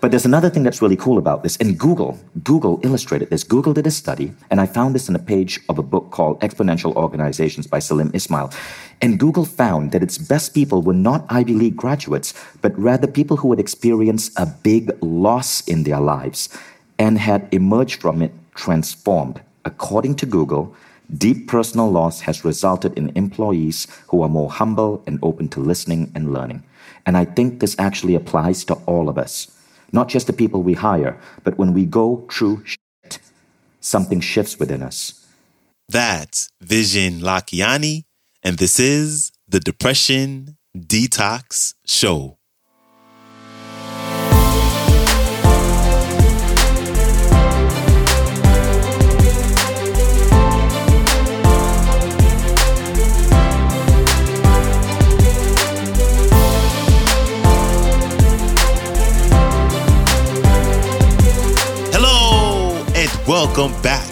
But there's another thing that's really cool about this. In Google, Google illustrated this. Google did a study, and I found this in a page of a book called Exponential Organizations by Salim Ismail. And Google found that its best people were not Ivy League graduates, but rather people who had experienced a big loss in their lives and had emerged from it transformed. According to Google, deep personal loss has resulted in employees who are more humble and open to listening and learning. And I think this actually applies to all of us not just the people we hire, but when we go through shit, something shifts within us. That's Vishen Lakhiani, and this is the Depression Detox Show. Welcome back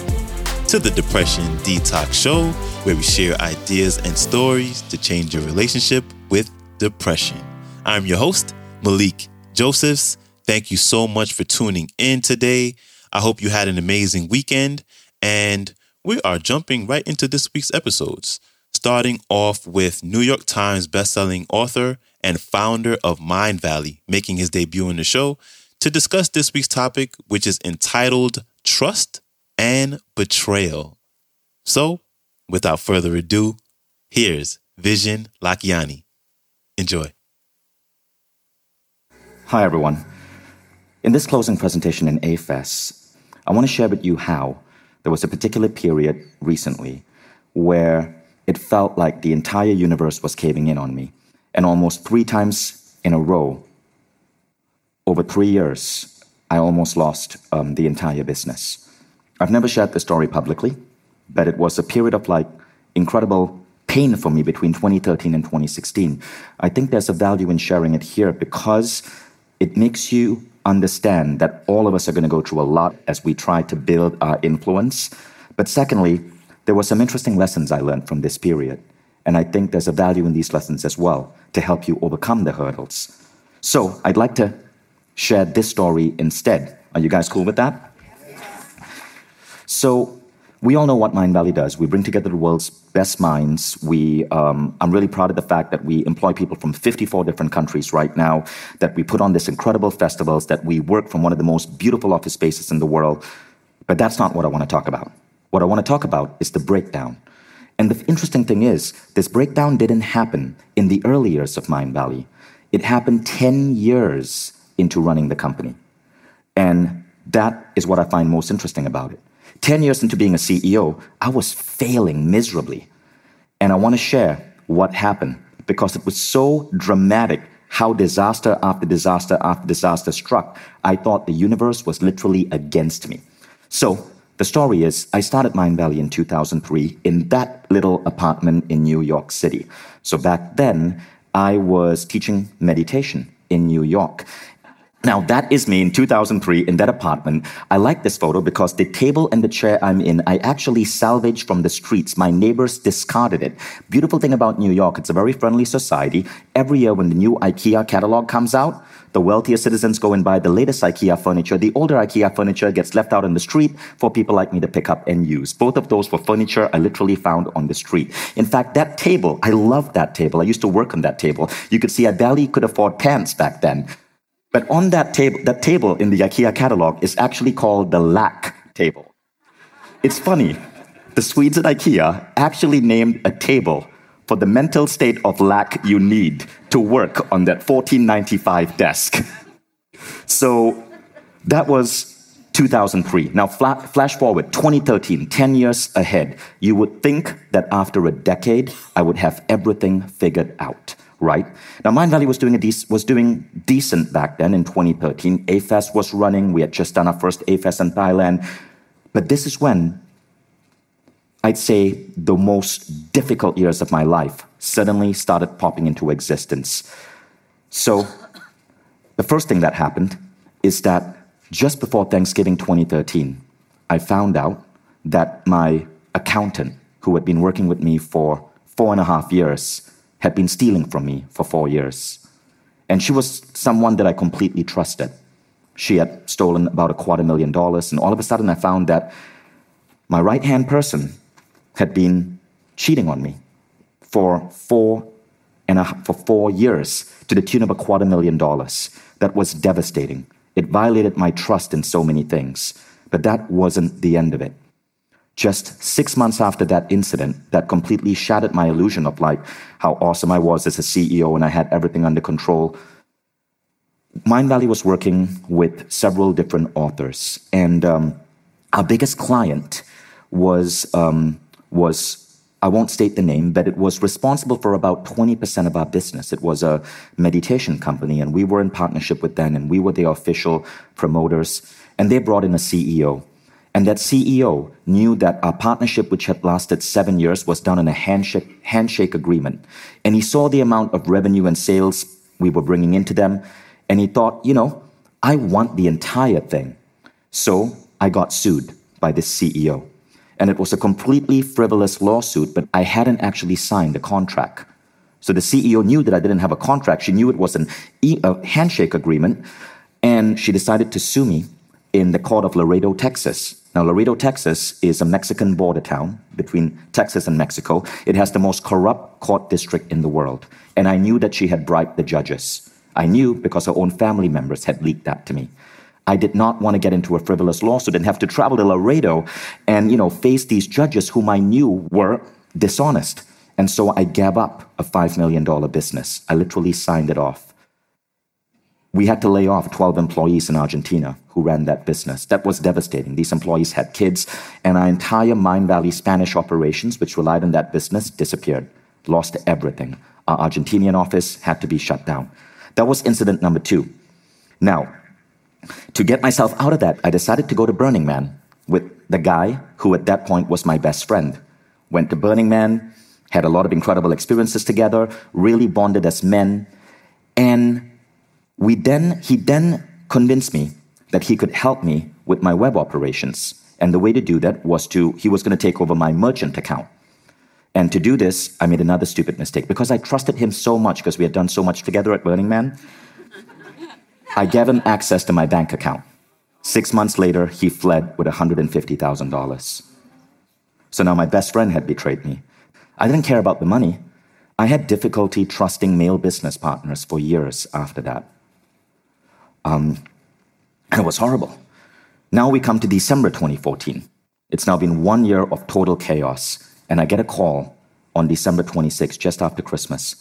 to the Depression Detox Show, where we share ideas and stories to change your relationship with depression. I'm your host, Malikee Josephs. Thank you so much for tuning in today. I hope you had an amazing weekend, and we are jumping right into this week's episodes, starting off with New York Times bestselling author and founder of Mindvalley, making his debut in the show to discuss this week's topic, which is entitled trust and betrayal. So, without further ado, here's Vishen Lakhiani. Enjoy. Hi, everyone. In this closing presentation in A-Fest, I want to share with you how there was a particular period recently where it felt like the entire universe was caving in on me. And almost three times in a row, over three years, I almost lost um, the entire business. I've never shared the story publicly, but it was a period of like incredible pain for me between 2013 and 2016. I think there's a value in sharing it here because it makes you understand that all of us are going to go through a lot as we try to build our influence. But secondly, there were some interesting lessons I learned from this period. And I think there's a value in these lessons as well to help you overcome the hurdles. So I'd like to share this story instead. Are you guys cool with that? So, we all know what Mindvalley does. We bring together the world's best minds. We, um, I'm really proud of the fact that we employ people from 54 different countries right now, that we put on this incredible festivals, that we work from one of the most beautiful office spaces in the world. But that's not what I want to talk about. What I want to talk about is the breakdown. And the interesting thing is, this breakdown didn't happen in the early years of Mindvalley. It happened 10 years into running the company. And that is what I find most interesting about it. 10 years into being a CEO, I was failing miserably. And I want to share what happened because it was so dramatic how disaster after disaster after disaster struck. I thought the universe was literally against me. So, the story is I started Mindvalley in 2003 in that little apartment in New York City. So, back then, I was teaching meditation in New York. Now, that is me in 2003 in that apartment. I like this photo because the table and the chair I'm in, I actually salvaged from the streets. My neighbors discarded it. Beautiful thing about New York, it's a very friendly society. Every year when the new IKEA catalog comes out, the wealthier citizens go and buy the latest IKEA furniture. The older IKEA furniture gets left out on the street for people like me to pick up and use. Both of those were furniture I literally found on the street. In fact, that table, I love that table. I used to work on that table. You could see I barely could afford pants back then. But on that table, that table in the IKEA catalog is actually called the lack table. It's funny. The Swedes at IKEA actually named a table for the mental state of lack you need to work on that 1495 desk. So that was 2003. Now, flash forward 2013, 10 years ahead, you would think that after a decade, I would have everything figured out right? Now, Mindvalley was doing, a was doing decent back then in 2013. A-Fest was running. We had just done our first A-Fest in Thailand. But this is when I'd say the most difficult years of my life suddenly started popping into existence. So, the first thing that happened is that just before Thanksgiving 2013, I found out that my accountant, who had been working with me for four and a half years, had been stealing from me for four years. And she was someone that I completely trusted. She had stolen about a quarter million dollars, and all of a sudden I found that my right hand person had been cheating on me for four and a, for four years to the tune of a quarter million dollars. That was devastating. It violated my trust in so many things, but that wasn't the end of it. Just six months after that incident, that completely shattered my illusion of like how awesome I was as a CEO and I had everything under control. Mindvalley was working with several different authors, and um, our biggest client was um, was I won't state the name, but it was responsible for about 20% of our business. It was a meditation company, and we were in partnership with them, and we were the official promoters. And they brought in a CEO. And that CEO knew that our partnership, which had lasted seven years, was done in a handshake, handshake agreement. And he saw the amount of revenue and sales we were bringing into them, and he thought, you know, I want the entire thing. So I got sued by this CEO. And it was a completely frivolous lawsuit, but I hadn't actually signed a contract. So the CEO knew that I didn't have a contract. She knew it was an e- a handshake agreement, and she decided to sue me in the court of Laredo, Texas. Now, Laredo, Texas is a Mexican border town between Texas and Mexico. It has the most corrupt court district in the world. And I knew that she had bribed the judges. I knew because her own family members had leaked that to me. I did not want to get into a frivolous lawsuit and have to travel to Laredo and, you know, face these judges whom I knew were dishonest. And so I gave up a $5 million business. I literally signed it off. We had to lay off 12 employees in Argentina who ran that business. That was devastating. These employees had kids, and our entire Mindvalley Spanish operations, which relied on that business, disappeared, lost everything. Our Argentinian office had to be shut down. That was incident number two. Now, to get myself out of that, I decided to go to Burning Man with the guy who at that point was my best friend. Went to Burning Man, had a lot of incredible experiences together, really bonded as men. And we then, he then convinced me that he could help me with my web operations. And the way to do that was to, he was going to take over my merchant account. And to do this, I made another stupid mistake because I trusted him so much because we had done so much together at Burning Man. I gave him access to my bank account. Six months later, he fled with $150,000. So now my best friend had betrayed me. I didn't care about the money. I had difficulty trusting male business partners for years after that. Um, and it was horrible. Now we come to December 2014. It's now been one year of total chaos, and I get a call on December 26, just after Christmas.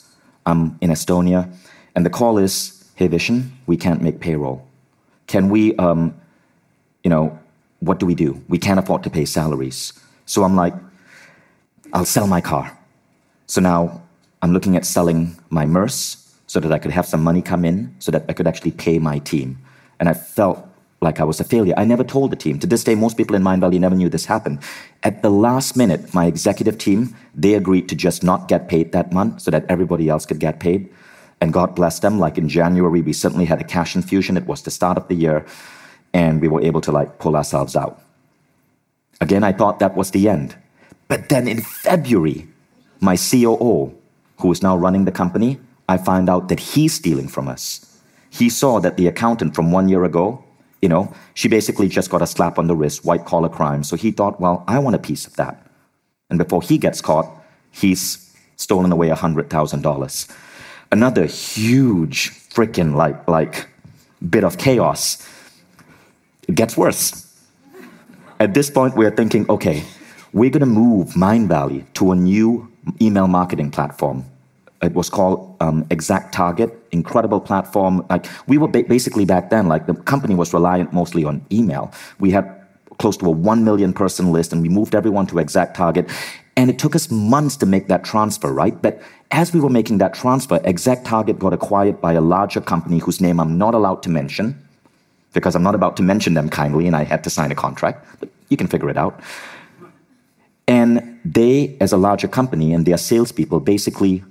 I'm in Estonia, and the call is hey, Vishen, we can't make payroll. Can we, um, you know, what do we do? We can't afford to pay salaries. So I'm like, I'll sell my car. So now I'm looking at selling my Merce so that I could have some money come in so that I could actually pay my team. And I felt like I was a failure. I never told the team. To this day, most people in Mind Mindvalley never knew this happened. At the last minute, my executive team, they agreed to just not get paid that month so that everybody else could get paid. And God bless them. Like in January, we certainly had a cash infusion. It was the start of the year, and we were able to like pull ourselves out. Again, I thought that was the end. But then in February, my COO, who is now running the company, I find out that he's stealing from us. He saw that the accountant from one year ago, you know, she basically just got a slap on the wrist, white collar crime. So he thought, well, I want a piece of that. And before he gets caught, he's stolen away $100,000 another huge freaking like like bit of chaos. It gets worse. At this point, we're thinking, okay, we're going to move Mindvalley to a new email marketing platform. It was called um, ExactTarget, incredible platform. Like we were ba- basically back then, like the company was reliant mostly on email. We had close to a one million person list, and we moved everyone to ExactTarget And it took us months to make that transfer, right? But as we were making that transfer, ExactTarget got acquired by a larger company whose name I'm not allowed to mention because I'm not about to mention them kindly and I had to sign a contract. But you can figure it out. And they, as a larger company and their salespeople, basically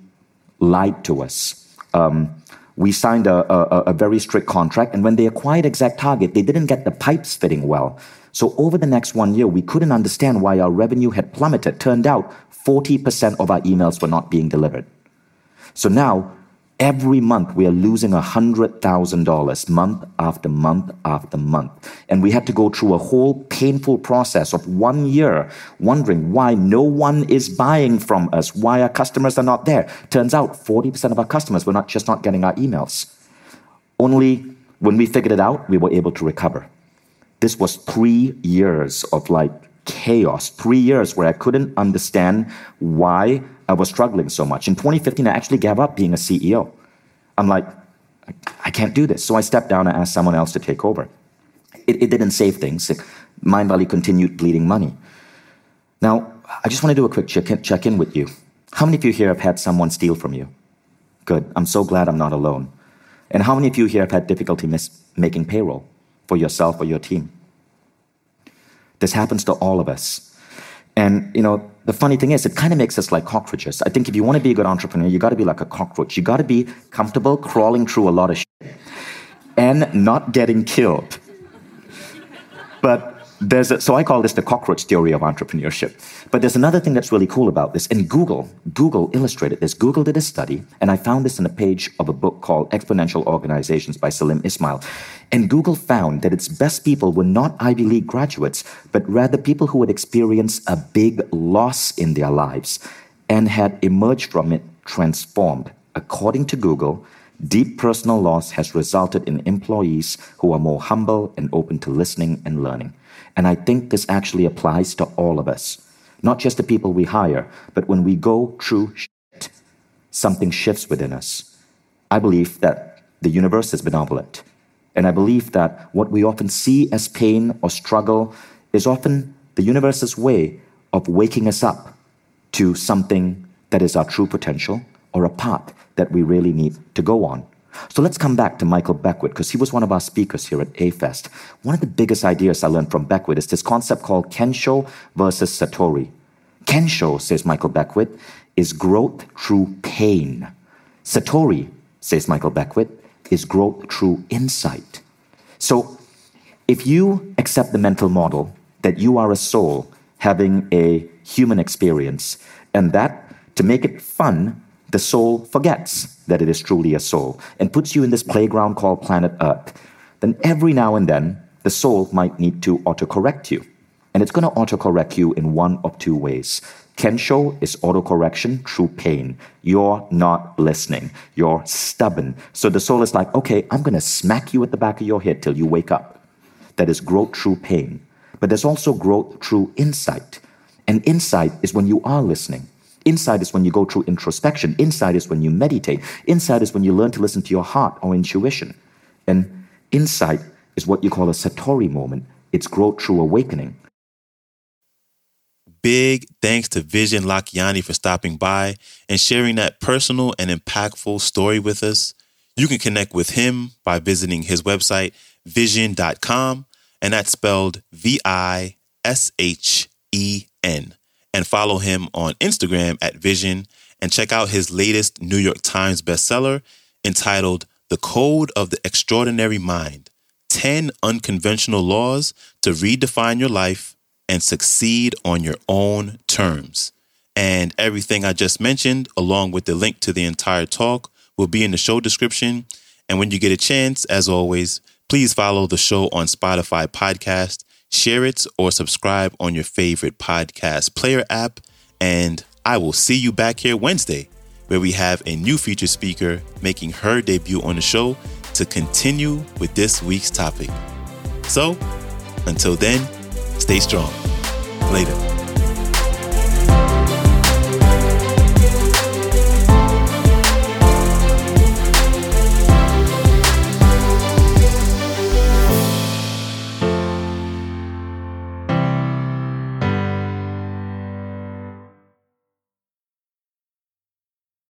lied to us. Um, we signed a, a, a, very strict contract, and when they acquired ExactTarget, they didn't get the pipes fitting well. So over the next one year, we couldn't understand why our revenue had plummeted. Turned out 40% of our emails were not being delivered. So now Every month, we are losing $100,000 month after month after month. And we had to go through a whole painful process of one year wondering why no one is buying from us, why our customers are not there. Turns out 40% of our customers were not just not getting our emails. Only when we figured it out, we were able to recover. This was three years of like chaos, three years where I couldn't understand why I was struggling so much. In 2015, I actually gave up being a CEO. I'm like, I can't do this. So I stepped down and asked someone else to take over. It, it didn't save things. Mindvalley continued bleeding money. Now, I just want to do a quick check in, check in with you. How many of you here have had someone steal from you? Good. I'm so glad I'm not alone. And how many of you here have had difficulty mis- making payroll for yourself or your team? This happens to all of us. And you know, the funny thing is, it kind of makes us like cockroaches. I think if you want to be a good entrepreneur, you got to be like a cockroach. You got to be comfortable crawling through a lot of shit and not getting killed. But there's a, so I call this the cockroach theory of entrepreneurship. But there's another thing that's really cool about this. And Google, Google illustrated this. Google did a study, and I found this in a page of a book called Exponential Organizations by Salim Ismail. And Google found that its best people were not Ivy League graduates, but rather people who had experienced a big loss in their lives and had emerged from it transformed. According to Google, deep personal loss has resulted in employees who are more humble and open to listening and learning. And I think this actually applies to all of us, not just the people we hire, but when we go through shit, something shifts within us. I believe that the universe is benevolent. And I believe that what we often see as pain or struggle is often the universe's way of waking us up to something that is our true potential or a path that we really need to go on. So let's come back to Michael Beckwith because he was one of our speakers here at A-Fest. One of the biggest ideas I learned from Beckwith is this concept called Kensho versus Satori. Kensho, says Michael Beckwith, is growth through pain. Satori, says Michael Beckwith, is growth through insight. So if you accept the mental model that you are a soul having a human experience, and that to make it fun, the soul forgets that it is truly a soul and puts you in this playground called planet Earth, then every now and then the soul might need to autocorrect you. And it's going to autocorrect you in one of two ways. Kensho is autocorrection through pain. You're not listening. You're stubborn. So the soul is like, okay, I'm going to smack you at the back of your head till you wake up. That is growth through pain. But there's also growth through insight. And insight is when you are listening. Insight is when you go through introspection. Insight is when you meditate. Insight is when you learn to listen to your heart or intuition. And insight is what you call a Satori moment. It's growth through awakening. Big thanks to Vishen Lakhiani for stopping by and sharing that personal and impactful story with us. You can connect with him by visiting his website, vishen.com, and that's spelled V I S H E N and follow him on Instagram at Vishen and check out his latest New York Times bestseller entitled The Code of the Extraordinary Mind 10 Unconventional Laws to Redefine Your Life and Succeed on Your Own Terms. And everything I just mentioned, along with the link to the entire talk, will be in the show description. And when you get a chance, as always, please follow the show on Spotify Podcast share it, or subscribe on your favorite podcast player app. And I will see you back here Wednesday, where we have a new featured speaker making her debut on the show to continue with this week's topic. So, until then, stay strong. Later.